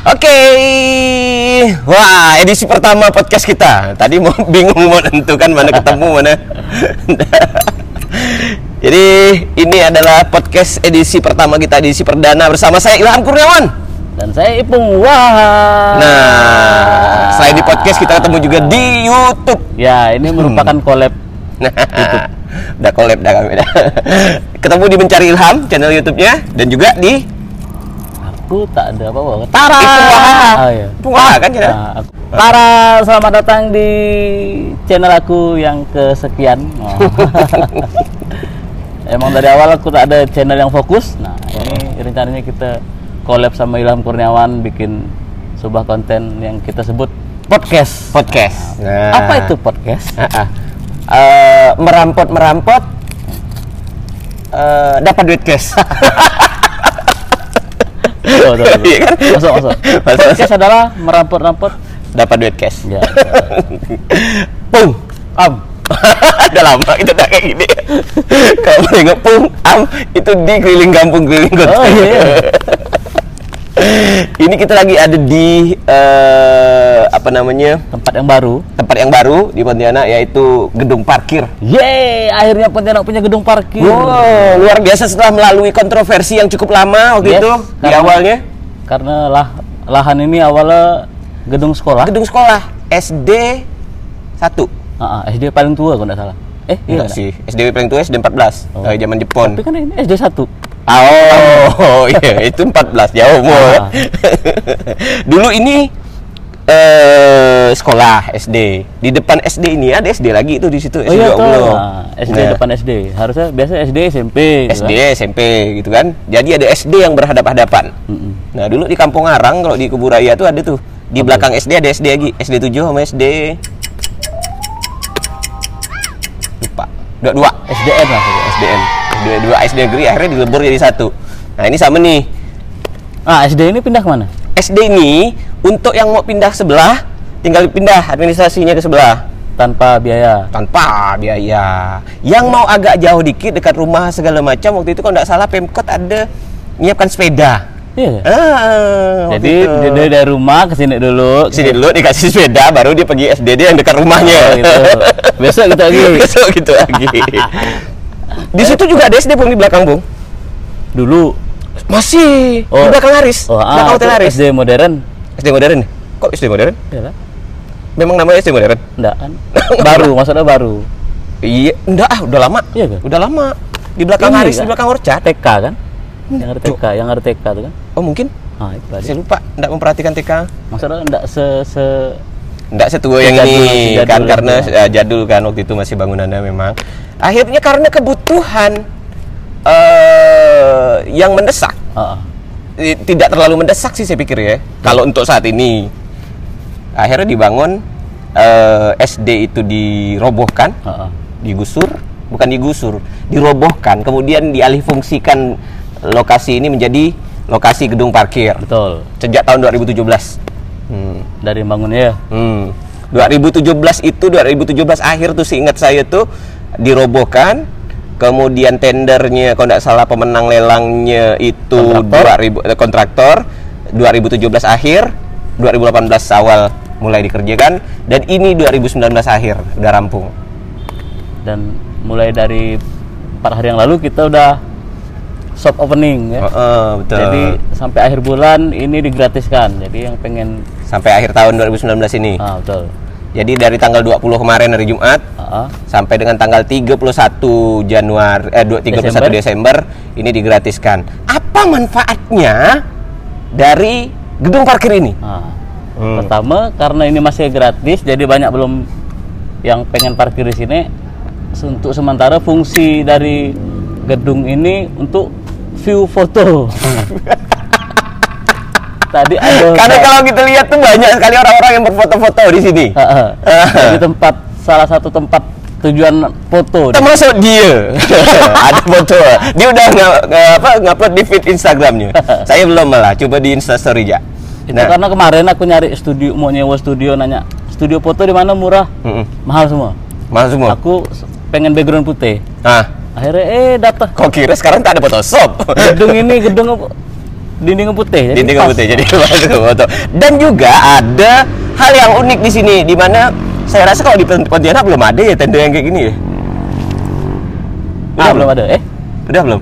Oke, wah edisi pertama podcast kita. Tadi mau bingung mau tentukan mana ketemu mana. Jadi ini adalah podcast edisi pertama kita edisi perdana bersama saya Ilham Kurniawan. Dan saya Ipung Wah. Nah, selain di podcast kita ketemu juga di YouTube. Ya, ini merupakan collab. Nah, udah collab dah kami dah. Ketemu di Mencari Ilham channel YouTube-nya dan juga di Aku tak ada apa-apa. Tara. Wah. Oh, iya. Wah kan channel? Nah, aku- Tara, selamat datang di channel aku yang kesekian. Oh. Emang dari awal aku tak ada channel yang fokus. Nah, ini rencananya kita collab sama Ilham Kurniawan bikin sebuah konten yang kita sebut podcast. podcast. Nah. Apa itu podcast? Ah, ah. Eh, merampot merampot eh, dapat duit cash. Tuh, tuh, tuh. Iya kan? Masuk, masuk. Masuk, Podcast adalah merampot-rampot. dapat duit cash. Ya. Pung, am. Udah lama kita tak kayak gini. Kalau nengok pung, am itu di keliling kampung keliling kota. Oh, iya. Ini kita lagi ada di eh, apa namanya Tempat yang baru. tempat yang baru di Pontianak yaitu gedung parkir. Yeay, akhirnya Pontianak punya gedung parkir. Wow, luar biasa setelah melalui kontroversi yang cukup lama waktu Yes, itu di karena- awalnya. Karena lah lahan ini awalnya gedung sekolah. Gedung sekolah SD 1. Ah, ah, SD paling tua kalau nggak salah. Eh, iya Enggak nggak? sih, SD paling tua SD 14 Oh. zaman Jepun. Tapi kan ini SD 1. Ah, Oh, iya itu 14 jauh mau. Ah. Dulu ini eh sekolah SD. Di depan SD ini ada SD lagi itu di situ Oh iya belum. Nah, SD Nah, depan SD. Harusnya biasa SD SMP. gitu SD, kan. SMP gitu kan. Jadi ada SD yang berhadap-hadapan. Mm-mm. Nah, dulu di Kampung Arang kalau di Kuburaya tuh ada tuh. Di belakang SD ada SD lagi, SD 7 sama SD lupa. Dua dua. SDN lah. SDN. Dua dua SD negeri akhirnya dilebur jadi satu. Nah, ini sama nih. Ah, SD ini pindah ke mana? SD ini untuk yang mau pindah sebelah tinggal pindah administrasinya ke sebelah Tanpa biaya. tanpa biaya. Yang mau agak jauh dikit dekat rumah segala macam waktu itu kalau nggak salah Pemkot ada menyiapkan sepeda. Iya. Ah, waktu Jadi itu. dia dari, rumah ke sini dulu. sini dulu dikasih sepeda baru dia pergi SDD yang dekat rumahnya. Oh, gitu. Besok kita lagi. Besok gitu lagi. di situ juga ada SD Bung di belakang Bung. Dulu. Masih di belakang Haris. Oh, belakang ah, Hotel itu Haris. SD modern. SD modern. Kok SD modern? Iya lah. Memang namanya SD modern? Enggak kan? baru, maksudnya baru. Iya, enggak ah, udah lama. Iya kan? Udah lama. Di belakang Ini Haris, kan? di belakang Orchard. TK kan? Yang ada TK, yang ada TK tuh kan? Oh, mungkin Ah, itu saya lupa enggak memperhatikan TK. Maksudnya enggak se se Enggak setua yang Jadul, ini jadul kan itu. karena eh, jadul kan waktu itu masih bangunannya memang. Akhirnya karena kebutuhan eh yang mendesak. Eh, tidak terlalu mendesak sih saya pikir ya. Kalau untuk saat ini akhirnya dibangun eh, SD itu dirobohkan, ah. digusur, bukan digusur, dirobohkan, kemudian dialihfungsikan lokasi ini menjadi lokasi gedung parkir Betul. sejak tahun 2017. Hmm. Dari bangunnya ya. Hmm. 2017 itu 2017 akhir tuh seingat saya tuh dirobohkan kemudian tendernya kalau tidak salah pemenang lelangnya itu Kontraktor. 2000 eh, kontraktor 2017 akhir 2018 awal mulai dikerjakan dan ini 2019 akhir udah rampung Dan mulai dari empat hari yang lalu kita udah soft opening ya. Heeh, betul Jadi sampai akhir bulan ini digratiskan. Jadi yang pengen sampai akhir tahun 2019 ini ah betul. jadi dari tanggal 20 kemarin hari Jumat Ah, ah. sampai dengan tanggal 31 Januari eh du- 31 Desember. Desember. ini digratiskan. Apa manfaatnya dari gedung parkir ini? Ah. Hmm. Pertama karena ini masih gratis, jadi banyak belum yang pengen parkir di sini. Untuk sementara fungsi dari gedung ini untuk view foto. Tadi ada Karena kalau kita lihat tuh banyak sekali orang-orang yang berfoto-foto di sini. Jadi tempat salah satu tempat tujuan foto. Termasuk dia. Ada foto. Dia udah nggak apa ngupload di feed Instagramnya. Saya belum malah. Coba di Instastory ya. Itu karena kemarin aku nyari studio mau nyewa studio nanya studio foto di mana murah Mm-mm. mahal semua. Mahal semua. Aku pengen background putih. Ah, Akhirnya eh data kok kira sekarang tak ada Photoshop? gedung ini gedung apa? Dinding putih. Dinding pas. putih jadi foto. Dan juga ada hal yang unik di sini di mana saya rasa kalau di Pontianak belum ada ya tenda yang kayak gini ya. Ah, belum ada. Eh, Udah belum?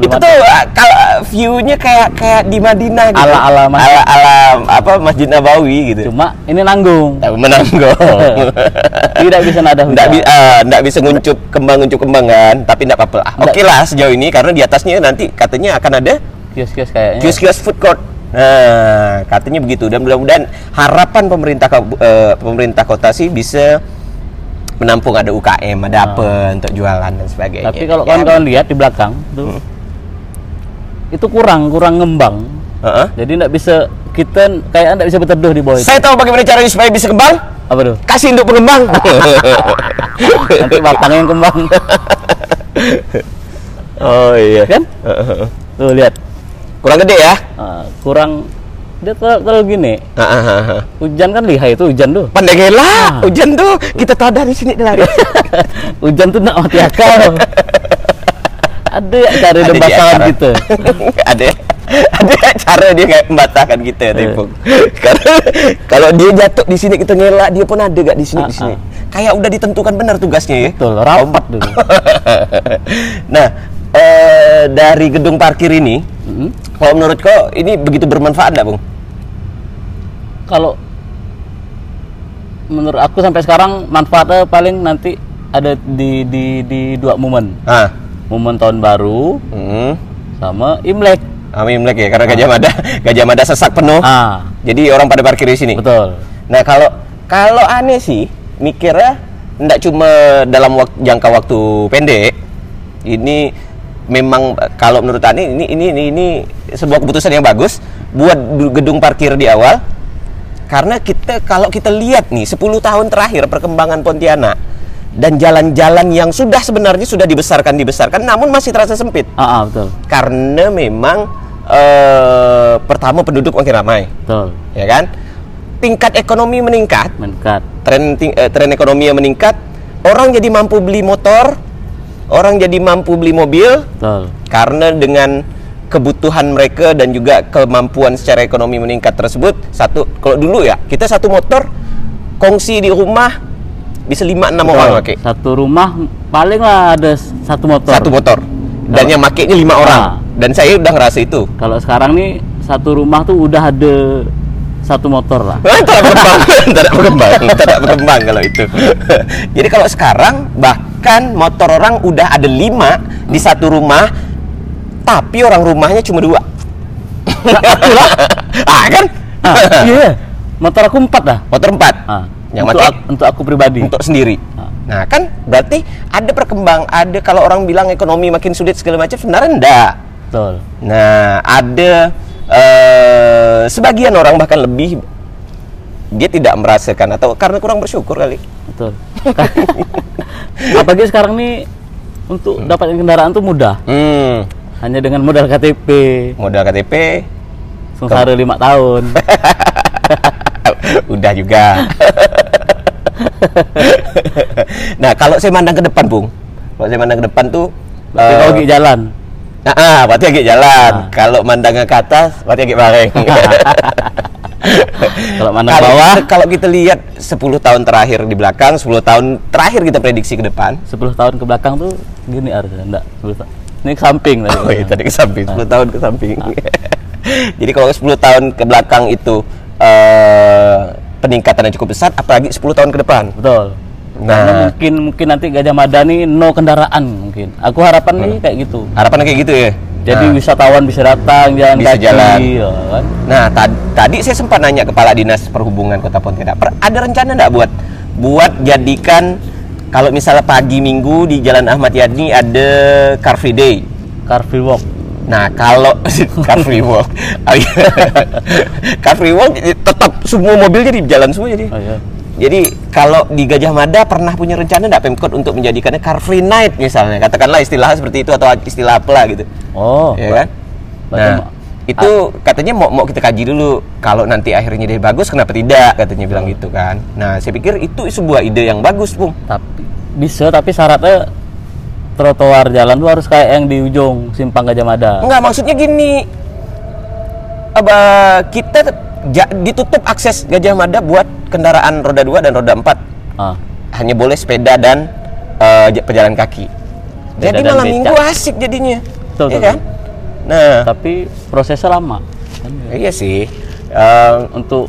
Belum itu ada. tuh ah, kalau view-nya kayak kayak di Madinah gitu. Ala-ala Masjid. ala, ala apa Masjid Nabawi gitu. cuma ini nanggung. Menanggong. Tidak bisa nada hujan. bi- ah, nggak bisa nguncup kembang nguncup kembang kan, tapi nggak apa-apa. Ah. Oke lah sejauh ini karena di atasnya nanti katanya akan ada Kios-kios kayaknya. kios-kios food court. Nah, katanya begitu. Dan mudah-mudahan harapan pemerintah eh, pemerintah kota sih bisa menampung ada UKM, ada apa untuk jualan dan sebagainya. Ah. Tapi kalau Ya. kawan-kawan lihat di belakang tuh itu kurang kurang ngembang. Heeh. Jadi nggak bisa kita kayak nggak bisa berteduh di bawah itu. Saya tahu bagaimana caranya supaya bisa kembang. Apa tuh? Kasih induk pengembang. Nanti batangnya yang kembang. oh iya. kan? Tuh lihat. Kurang gede ya? Ah, kurang dia terlalu, terlalu gini. Hahaha. Hujan kan lihai itu hujan tuh. Pandai Ah. lah, hujan tuh kita tahu dari sini lari. hujan tuh nak mati akal. Ada ya cara Ada gitu. ada ada cara dia nggak membatahkan kita Eh. Tepung. Karena kalau dia jatuh di sini kita ngelak dia pun ada gak di sini di Ah, sini. Kayak udah ditentukan benar tugasnya ya. Betul, rapat dulu. nah, eh, dari gedung parkir ini, Mm-mm. kalau menurut kau ini begitu bermanfaat nggak, Bung? Kalau menurut aku sampai sekarang manfaatnya paling nanti ada di di di dua momen. Ah, Momen tahun baru hmm. sama Imlek. Kami Imlek ya, karena Gajah Mada, Gajah Mada sesak penuh. Ah, Jadi orang pada parkir di sini. betul. Nah kalau kalau aneh sih mikirnya ndak cuma dalam wak- jangka waktu pendek. Ini memang kalau menurut Ani ini ini ini, ini sebuah keputusan yang bagus buat du- gedung parkir di awal. Karena kita kalau kita lihat nih 10 tahun terakhir perkembangan Pontianak dan jalan-jalan yang sudah sebenarnya sudah dibesarkan dibesarkan namun masih terasa sempit Ah, ah, betul. karena memang eh, pertama penduduk makin ramai Betul. ya kan tingkat ekonomi meningkat Meningkat. tren ting- eh, tren ekonomi yang meningkat orang jadi mampu beli motor orang jadi mampu beli mobil Betul. karena dengan kebutuhan mereka dan juga kemampuan secara ekonomi meningkat tersebut satu kalau dulu ya kita satu motor kongsi di rumah bisa 5 6 Betul. orang pakai Satu rumah paling lah ada satu motor. satu motor dan Kalau- yang makainya lima orang Ah. dan saya udah ngerasa itu Kalau sekarang nih satu rumah tuh udah ada satu motor lah. Ah, tak berkembang, tak berkembang, tak berkembang kalau itu. Jadi kalau sekarang bahkan motor orang udah ada lima di satu rumah, tapi orang rumahnya cuma dua. ah kan? Ah, iya. Motor aku empat dah. Motor empat, Ah, yang untuk, aku, untuk aku pribadi. untuk sendiri. Ah. Nah kan berarti ada perkembang, ada kalau orang bilang ekonomi makin sulit segala macam, sebenarnya enggak. Betul. Nah, ada eh, sebagian orang bahkan lebih dia tidak merasakan atau karena kurang bersyukur kali. Betul. Apalagi sekarang nih untuk dapatkan kendaraan tuh mudah. Hmm, Hanya dengan modal KTP, modal KTP sengsara lima tahun. udah juga. nah, kalau saya mandang ke depan, Bung. Kalau saya mandang ke depan tuh kalau pergi jalan, Nah, ah, berarti agak jalan. Ah. Kalau mandangnya ke atas, berarti agak bareng. kalau mana kalau bawah, kita, kalau kita lihat 10 tahun terakhir di belakang, 10 tahun terakhir kita prediksi ke depan. 10 tahun ke belakang tuh gini harusnya enggak. 10 ta- Ini ke samping tadi. Oh iya, tadi ke samping, Ah. 10 tahun ke samping. Jadi kalau 10 tahun ke belakang itu eh peningkatan yang cukup besar, apalagi 10 tahun ke depan. Betul. Nah. Karena mungkin mungkin nanti Gajah Mada nih no kendaraan mungkin. Aku harapan nih Hmm. kayak gitu. Harapannya kayak gitu ya. Jadi Nah. wisatawan bisa datang jalan Bisa kaki, jalan. ya kan? Nah, tad- tadi saya sempat nanya kepala dinas perhubungan Kota Pontianak, "Per- ada rencana enggak buat buat jadikan kalau misalnya pagi minggu di Jalan Ahmad Yani ada Car Free Day. Car free walk. Nah, kalau Car Free Walk. Car Free Walk tetap semua mobil jadi jalan semua jadi. Oh iya. Jadi kalau di Gajah Mada pernah punya rencana enggak Pemkot untuk menjadikannya Car Free Night misalnya, katakanlah istilahnya seperti itu atau istilah apa gitu. Oh. ya kan? Nah, itu katanya mau mau kita kaji dulu. Kalau nanti akhirnya dia bagus, kenapa tidak? Katanya bilang gitu kan. Nah, saya pikir itu sebuah ide yang bagus, Bung. Tapi bisa tapi syaratnya trotoar jalan tuh harus kayak yang di ujung simpang Gajah Mada. Enggak, maksudnya gini. Aba- kita ja- ditutup akses Gajah Mada buat kendaraan roda 2 dan roda 4. Ah, Hanya boleh sepeda dan eh, j- pejalan kaki. Sepeda Jadi malam becak. minggu asik jadinya. Betul, Iya betul. kan? Nah, tapi prosesnya lama. Kan, iya sih. Eh, Untuk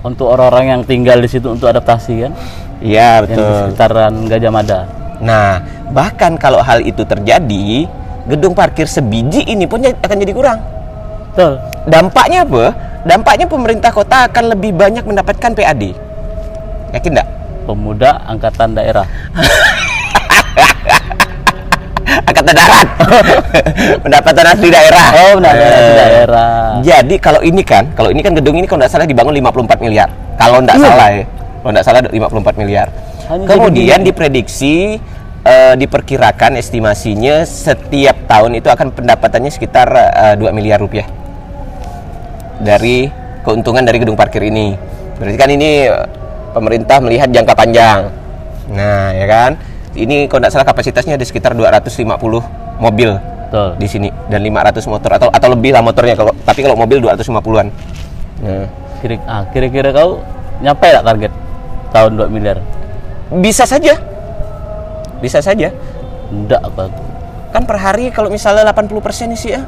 untuk orang-orang yang tinggal di situ untuk adaptasi kan, Iya yang di betul. sekitaran Gajah Mada. Nah, bahkan kalau hal itu terjadi, gedung parkir sebiji ini pun akan jadi kurang. Betul. Dampaknya apa? Dampaknya pemerintah kota akan lebih banyak mendapatkan PAD. Yakin enggak? Pemuda angkatan daerah. Angkatan darat. Pendapatan asli daerah. Oh, benar daerah, Eh, daerah. Jadi kalau ini kan, kalau ini kan gedung ini kalau nggak salah dibangun 54 miliar. Kalau nggak Iya. salah ya. Kalau nggak salah 54 miliar. Hanya Kemudian diprediksi eh, diperkirakan estimasinya setiap tahun itu akan pendapatannya sekitar eh, 2 miliar rupiah. Dari keuntungan dari gedung parkir ini. Berarti kan ini eh, pemerintah melihat jangka panjang. Nah, ya kan? Ini kalau nggak salah kapasitasnya ada sekitar 250 mobil Betul. di sini dan 500 motor atau atau lebih lah motornya kalau tapi kalau mobil 250-an. Nah, Kira ah, kira-kira kau nyampe tak target tahun 2 miliar? bisa saja. Bisa saja. Enggak. Kan per hari kalau misalnya 80% sih ya.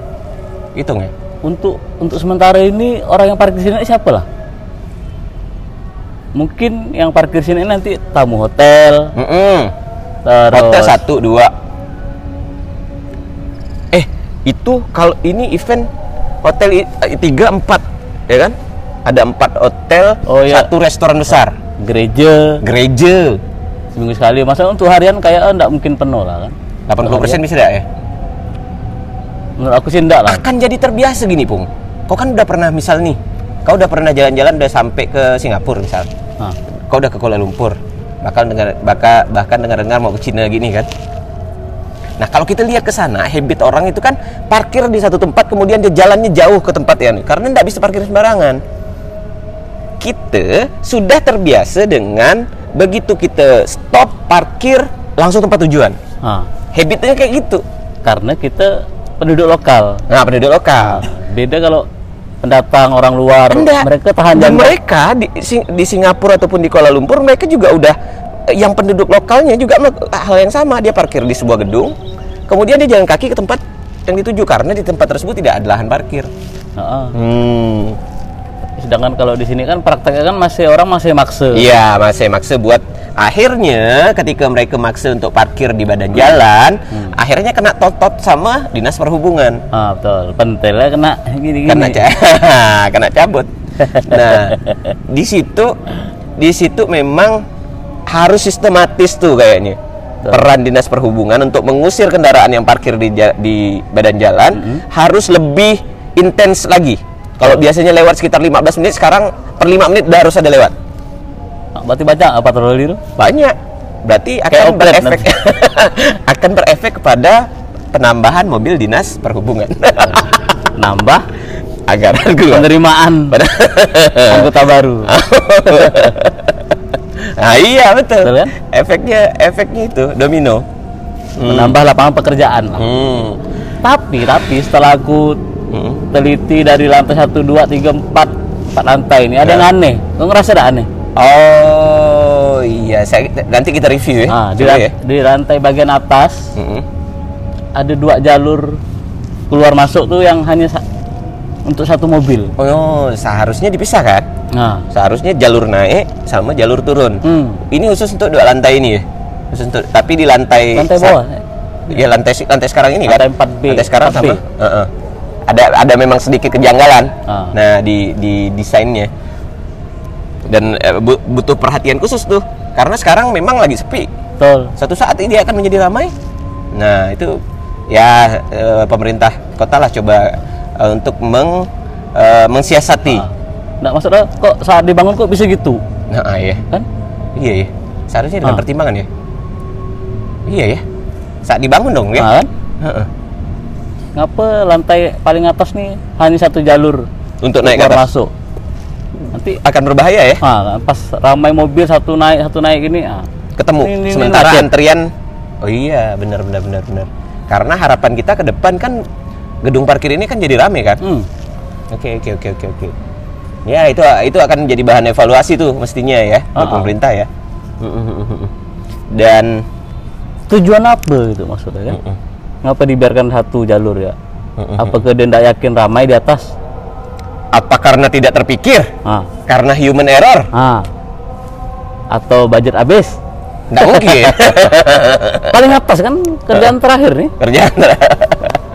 Hitung ya. Untuk untuk sementara ini orang yang parkir sini siapa lah? Mungkin yang parkir sini nanti tamu hotel, Mm-mm. terus Hotel satu dua. Eh, itu kalau ini event hotel eh, tiga empat, ya kan? Ada empat hotel, Oh, iya. satu restoran besar, gereja gereja. seminggu sekali. Masa untuk harian kayak enggak mungkin penuh lah kan? 80% bisa enggak ya? Menurut aku sih enggak lah. akan jadi terbiasa gini pung. Kau kan udah pernah misal nih kau udah pernah jalan-jalan udah sampai ke Singapura misal. Nah, kau udah ke Kuala Lumpur bahkan dengar bahkan bahkan dengar-dengar mau ke Cina gini kan? Nah kalau kita lihat ke sana habit orang itu kan parkir di satu tempat kemudian dia jalannya jauh ke tempat yang karena tidak bisa parkir sembarangan. Kita sudah terbiasa dengan begitu kita stop parkir langsung tempat tujuan. Nah, habitnya kayak gitu. Karena kita penduduk lokal. nah penduduk lokal Beda kalau pendatang orang luar, Enggak. mereka tahan Dan mereka di, Sing- di Singapura ataupun di Kuala Lumpur mereka juga udah eh, yang penduduk lokalnya juga hal yang sama dia parkir di sebuah gedung kemudian dia jalan kaki ke tempat yang dituju karena di tempat tersebut tidak ada lahan parkir. Heeh. Hmm. Sedangkan kalau di sini kan prakteknya kan masih orang masih maksa. Iya, masih maksa buat akhirnya ketika mereka maksa untuk parkir di badan jalan, akhirnya kena totot sama dinas perhubungan. Ah, betul. Pentelnya kena gini-gini. kena ca- kena cabut. Nah, di situ di situ memang harus sistematis tuh kayaknya Betul. peran dinas perhubungan untuk mengusir kendaraan yang parkir di di badan jalan harus lebih intens lagi. Kalau biasanya lewat sekitar 15 menit, sekarang per 5 menit udah harus ada lewat. Ah, Berarti banyak apa patroli itu? Banyak. Berarti Kayak akan oplet berefek akan berefek kepada penambahan mobil dinas perhubungan. Nambah keluar. penerimaan anggota baru. Nah, iya betul. Betul kan? Efeknya efeknya itu domino. Menambah lapangan pekerjaan lah. Hmm. Tapi tapi setelah aku Hmm. teliti dari lantai 1 2 3 4 empat lantai ini ada Ya. yang aneh. Kau ngerasa ada aneh? Oh iya, saya nanti kita review ya. Ah, di, ya. di lantai bagian atas Mm-mm. ada dua jalur keluar masuk tuh yang hanya sa- untuk satu mobil. Oh, seharusnya dipisah kan? Nah, Seharusnya jalur naik sama jalur turun. hmm, Ini khusus untuk dua lantai ini ya. Khusus untuk tapi di lantai lantai bawah. Ya lantai lantai sekarang ini kan. Lantai 4B. Lantai sekarang 4B. sama. Heeh. Ada ada memang sedikit kejanggalan. Ah. Nah, di di desainnya. Dan eh, bu- butuh perhatian khusus tuh. Karena sekarang memang lagi sepi. Betul. Suatu saat ini akan menjadi ramai. Nah, itu ya eh, pemerintah kota lah coba eh, untuk meng eh, mensiasati. Ah. Nggak maksudnya kok saat dibangun kok bisa gitu, Nah, ah, iya. kan? Iya ya. Seharusnya dengan Ah. pertimbangan ya. Iya ya. Saat dibangun dong ya. Nah, kan? Ngapa lantai paling atas nih hanya satu jalur Untuk naik ke atas masuk? Nanti akan berbahaya ya. ah, pas ramai mobil satu naik satu naik gini, ah, Ketemu. Ini- ini Sementara macet. antrian. Oh iya, benar benar benar benar. Karena harapan kita ke depan kan gedung parkir ini kan jadi rame kan. hmm, Oke oke oke oke oke. Ya itu itu akan menjadi bahan evaluasi tuh mestinya ya buat Ah-ah. pemerintah ya. Dan Tujuan apa gitu maksudnya kan? Ngapa dibiarkan satu jalur ya? Apakah dia tidak yakin ramai di atas? Apa karena tidak terpikir? Ah, Karena human error? ah. Atau budget habis? Nggak mungkin. Paling atas kan kerjaan terakhir nih. Kerjaan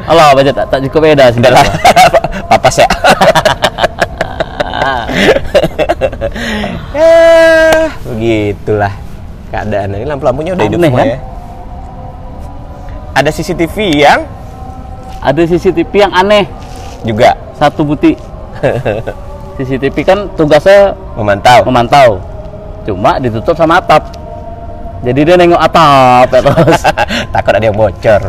Allah budget tak, tak cukup beda sih. adalah papas ya. ya, begitulah keadaan ini lampu-lampunya udah hidup Aneh, semua kan? ya. Ada CCTV yang Ada CCTV yang aneh. juga Satu butik. CCTV kan tugasnya memantau. memantau. Cuma ditutup sama atap. Jadi dia nengok atap ya, terus. Takut ada yang bocor.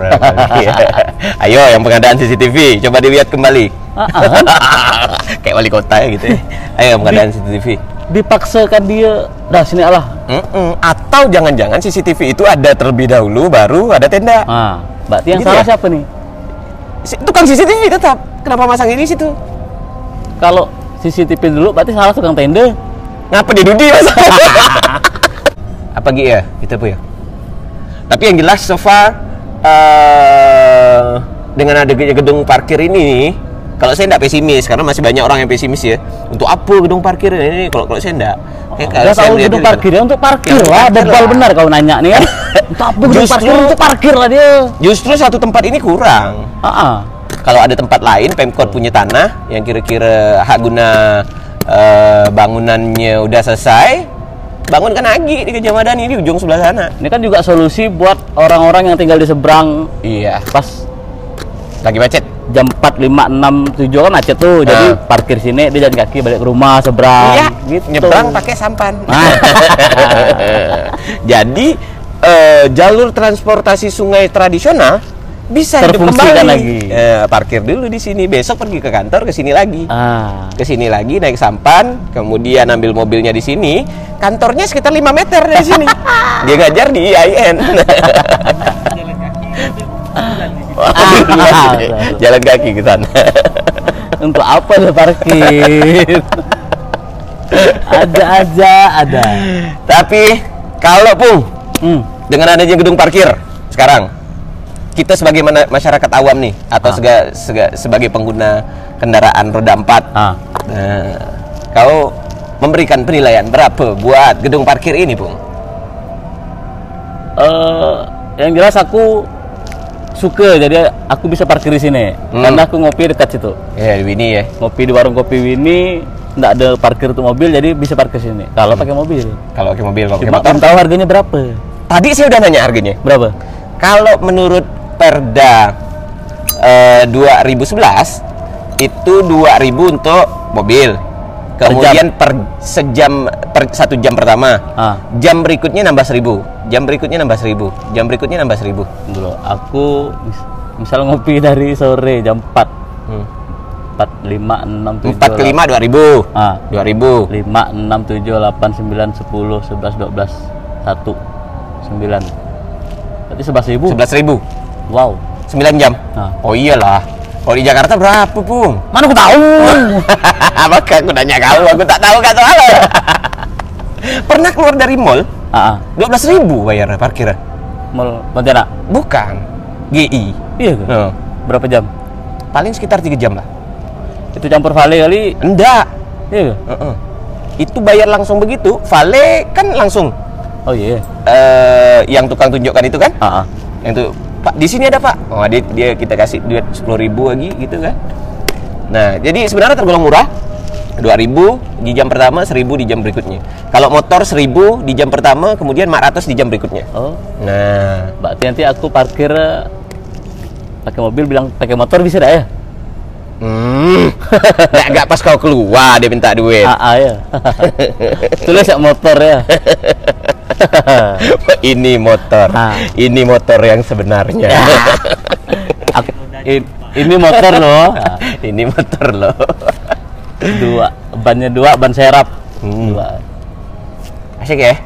Ayo yang pengadaan CCTV coba dilihat kembali. Kayak wali kota ya gitu. ya. Ayo yang pengadaan CCTV. Dipaksakan dia, dah sini Allah. Mm-mm. Atau jangan-jangan CCTV itu ada terlebih dahulu baru ada tenda. Ah, berarti yang Gitu salah ya? siapa nih? Tukang CCTV tetap. Kenapa masang ini situ? Kalau CCTV dulu berarti salah tukang tenda. Ngapa dia dudi mas? Apa gitu ya? Itu bu ya. Tapi yang jelas so far eh, dengan adanya gedung parkir ini, kalau saya tidak pesimis karena masih banyak orang yang pesimis ya. Untuk apa gedung parkir ini? Kalau kalau saya tidak. Eh, kalau Dia saya tahu melihat gedung ini- parkirnya untuk parkir Ya, lah, parkir bebal benar kau nanya nih kan. Untuk apa gedung Justru- parkir untuk parkir lah dia. Justru satu tempat ini kurang. Ah, ah. Kalau ada tempat lain, Pemkot punya tanah yang kira-kira hak guna eh, bangunannya udah selesai, bangunkan lagi di Gajah Madani di ujung sebelah sana. Ini kan juga solusi buat orang-orang yang tinggal di seberang Iya, pas lagi macet. jam 4, 5, 6, 7 kan macet tuh. Jadi Ah. parkir sini dia jalan kaki balik ke rumah seberang. Iya, gitu. nyebrang pakai sampan. Ah. Jadi eh, jalur transportasi sungai tradisional bisa Terfungsikan kembali. lagi. Eh, parkir dulu di sini, besok pergi ke kantor ke sini lagi. Ah. Ke sini lagi naik sampan, kemudian ambil mobilnya di sini. Kantornya sekitar 5 meter dari sini. Dia ngajar di IAIN. Ah. Jalan kaki ke sana. Untuk apa dia parkir? ada aja ada. Tapi kalau Pung, Hmm. dengan adanya gedung parkir sekarang kita sebagai mana- masyarakat awam nih atau Ah. sega- sega- sebagai pengguna kendaraan roda 4 Ah. nah, kau memberikan penilaian berapa buat gedung parkir ini Pung? Eh, yang jelas aku suka jadi aku bisa parkir di sini Hmm. karena aku ngopi dekat situ. ya ini ya Ngopi di warung kopi Winnie nggak ada parkir untuk mobil jadi bisa parkir sini. Kalau pakai mobil. kalau pakai mobil kalau pakai motor tahu harganya berapa. tadi saya udah nanya harganya Berapa? kalau menurut Perda eh, 2011 itu 2000 untuk mobil. Per kemudian per sejam per satu jam pertama. Ah. jam berikutnya nambah 1000 jam berikutnya nambah 1000 jam berikutnya nambah 1000 Dulu aku mis- misal ngopi dari sore jam 4 hmm. 4 5 6 7 4 ke 5 2000 Ah. 2000 5 6 7 8 9 10 11 12 1 9 Berarti 11 ribu. 11000 Wow. 9 jam? Ah. oh iyalah. Kalau di Jakarta berapa pun Mana aku tahu? Maka aku nanya kau aku tak tahu kata soalnya pernah keluar dari mall? Ah, ah. 12.000 bayar parkirnya? Mall Pontianak? Bukan. GI Iya ke? Oh. Berapa jam? paling sekitar 3 jam lah. Itu campur vale kali? Enggak. Iya ke? Heeh. itu bayar langsung begitu vale kan langsung. Oh iya. Eh yang tukang tunjukkan itu kan? Ah, ah. yang tuh pak di sini ada pak. Oh dia, dia kita kasih duit sepuluh ribu lagi gitu kan? Nah jadi sebenarnya tergolong murah. 2000 di jam pertama 1000 di jam berikutnya. Kalau motor 1000 di jam pertama kemudian 400 di jam berikutnya. Oh. Nah. Berarti nanti aku parkir eh, pakai mobil bilang pakai motor bisa dah ya? Hmm nggak nggak pas kau keluar dia minta duit Ah, ah ya. Tulis ya motor ya. ini motor Ah. ini motor yang sebenarnya Aku- in- ini motor loh. Ini motor loh dua bannya dua ban serap. Hmm. Dua. asik ya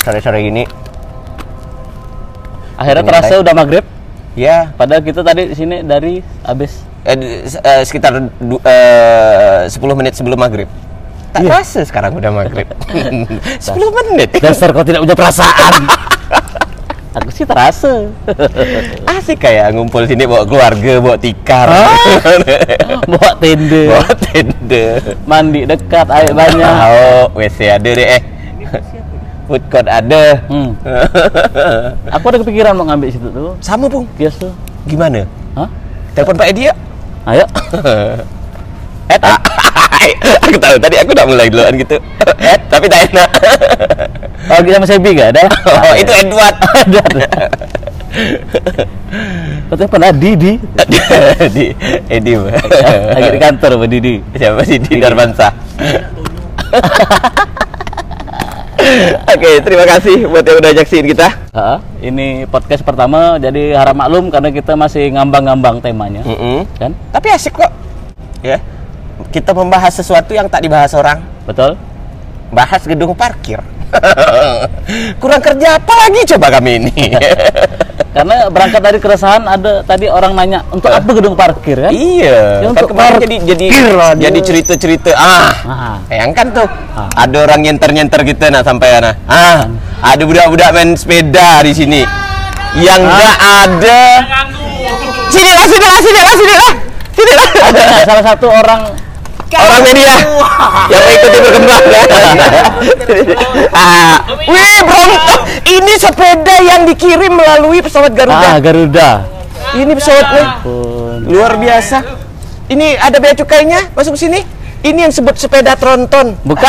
sore-sore gini Akhirnya terasa udah maghrib. Ya, Padahal kita tadi di sini dari habis eh, eh, sekitar du- eh, 10 menit sebelum maghrib. Tak rasa sekarang udah maghrib. 10 menit. dasar kau tidak punya perasaan. Aku sih terasa. Asik kayak ngumpul sini bawa keluarga, bawa tikar. Bawa tenda, bawa tenda. mandi dekat, air banyak. Oh, WC ada deh eh. Food court ada. Hmm. Aku ada kepikiran mau ngambil situ tuh. Sama, Bung. Kios tuh. Gimana? Hah? Telepon Pak Edi ya? Ayo. Eh, aku tahu tadi aku udah mulai duluan gitu. Eh, tapi tak enak. Kalau kita sama Sebi gak ada? Oh, itu Edward. ada. Katanya pernah Didi. di Edi. Lagi di kantor sama Didi. Siapa sih di Darmansa? Oke, terima kasih buat yang udah nyaksiin kita. Ha, ini podcast pertama jadi harap maklum karena kita masih ngambang-ngambang temanya. Mm-mm. Kan? Tapi asik kok. Ya. Kita membahas sesuatu yang tak dibahas orang. Betul? Bahas gedung parkir. Kurang kerja apa lagi coba kami ini? Karena berangkat dari keresahan ada tadi orang nanya untuk apa gedung parkir kan? iya. Ya, untuk kemarin parkir jadi jadi lah dia. jadi cerita-cerita ah. Ah. Yang kan tuh Ah. ada orang nyenter-nyenter gitu nah sampai nah. Ah, ada budak-budak main sepeda di sini. Yang Ah. enggak ada. Sini lah, sini lah, sini lah, sini lah. Sini lah. Ada salah satu orang Orang media yang mengikuti berkembang kan. ah, wih, Bronto, ini sepeda yang dikirim melalui pesawat ah Garuda. Garuda. Ini pesawatnya luar biasa. Ini ada bea cukainya masuk sini. Ini yang sebut sepeda tronton. Bukan.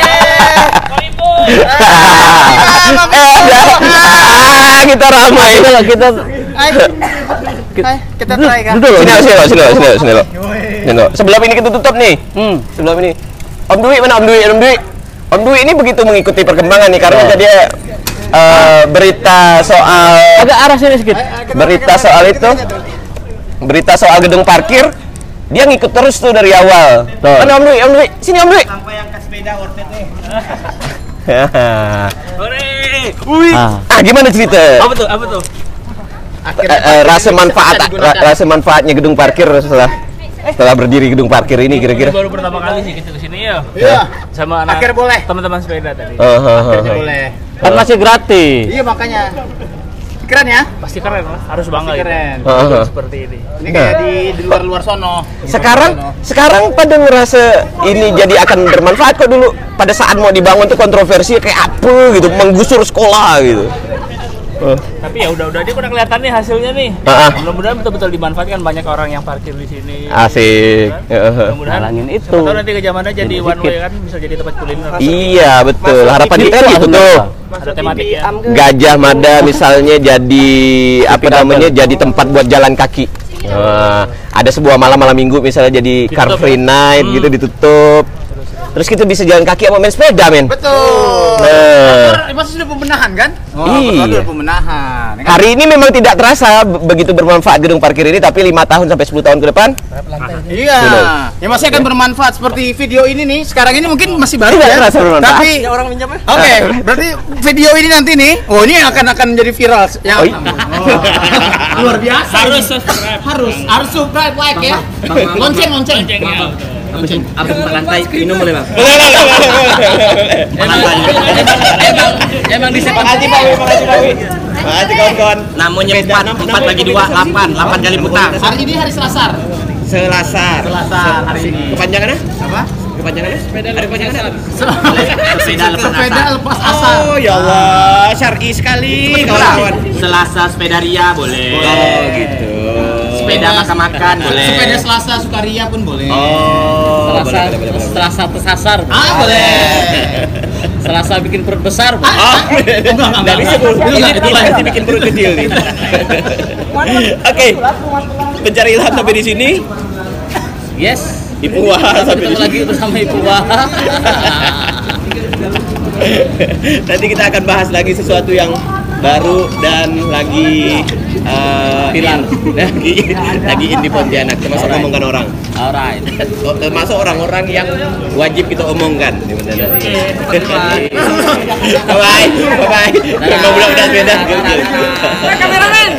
eh, ya. ah, kita ramai. Kita lah kita Hai, kita try kan. duduk. Sini, sini, sini, sini, lo, sini, lo. Sini, lo. Sebelum ini kita tutup nih. Hmm. Sebelum ini. Om Dwi mana Om Dwi? Om Dwi. Om Dwi ini begitu mengikuti perkembangan nih karena Oh. dia eh, berita soal Agak arah sini sedikit. berita soal itu berita soal gedung parkir dia ngikut terus tuh dari awal. Mana Om Dwi? Om Dwi, sini Om Dwi. Sampai yang ke sepeda worth it nih. Wih. Ah. Ah, gimana cerita? Apa tuh? Apa tuh? Eh, eh, rasa manfaat ra- rasa manfaatnya gedung parkir setelah setelah berdiri gedung parkir ini kira-kira. baru pertama kali sih kita ke sini ya Iya. sama anak Akhir boleh. teman-teman sepeda tadi oh, Akhirnya oh. boleh. Kan masih gratis. Iya makanya. Keren ya? pasti keren lah harus bangga Pasti gitu. keren. Oh. seperti ini Ini kayak di di luar-luar sono. Sekarang sekarang pada ngerasa ini jadi akan bermanfaat kok dulu pada saat mau dibangun tuh kontroversi kayak apa gitu menggusur sekolah gitu. Tapi ya udah-udah dia udah kelihatan nih hasilnya nih ah. mudah-mudahan betul-betul dimanfaatkan banyak orang yang parkir di sini Asik. Kan? Heeh. mudah-mudahan Nalangin itu. siapa tahu nanti ke zamannya jadi one way kan bisa jadi tempat kuliner Iya betul. Harapan Itu kita gitu tuh. ada tematik ya Gajah Mada misalnya jadi apa namanya jadi tempat buat jalan kaki. Nah, ada sebuah malam malam minggu misalnya jadi car free ya? night gitu ditutup. Terus kita bisa jalan kaki sama main sepeda men. Betul. Nah. Masih sudah pembenahan kan? Oh, Iya. betul, ada pembenahan. Kan? Hari ini memang tidak terasa be- begitu bermanfaat gedung parkir ini tapi lima tahun sampai 10 tahun ke depan Iya. Betul. Ya masih akan bermanfaat seperti video ini nih. Sekarang ini mungkin masih baru Tidak ya. terasa bermanfaat. Tapi orang minjamnya Oke, berarti video ini nanti nih, oh ini akan akan jadi viral. Ya, Oh, iya. luar biasa. harus subscribe harus harus subscribe like ya. Lonceng lonceng. Lonceng. Abis empat lantai minum boleh bang? emang emang di sepak Makasih Pak makasih Pak. Makasih kawan-kawan. Namanya empat, empat bagi dua, delapan, delapan kali putar. Hari ini hari Selasa. Selasa. Selasa hari ini. Kepanjangannya? Apa? Kepanjangannya? Sepeda. Apa? Sepeda lepas Sepeda lepas asar. Oh ya Allah, syar'i sekali kawan-kawan. Selasa sepeda ria boleh. Oh gitu. Sepeda makan-makan boleh. Sepeda Selasa Sukaria pun boleh. Oh, Selasa, boleh, boleh, boleh. Selasa tersasar. Ah, boleh. Selasa bikin perut besar. Oh, nggak bisa Bu. Itu Ini nanti bikin perut kecil nih. Oke, pencari ilham sampai di sini. Yes. Ibu Wah sampai di Ketemu lagi sini. bersama Ibu Wah. Nanti kita akan bahas lagi sesuatu yang baru dan lagi uh, viral lagi. Lagi di Pontianak termasuk Alright. omongkan orang. Alright. Oh, termasuk orang-orang yang wajib kita omongkan. Di Pontianak. bye bye bye bye memang budak-budak sepeda kameramen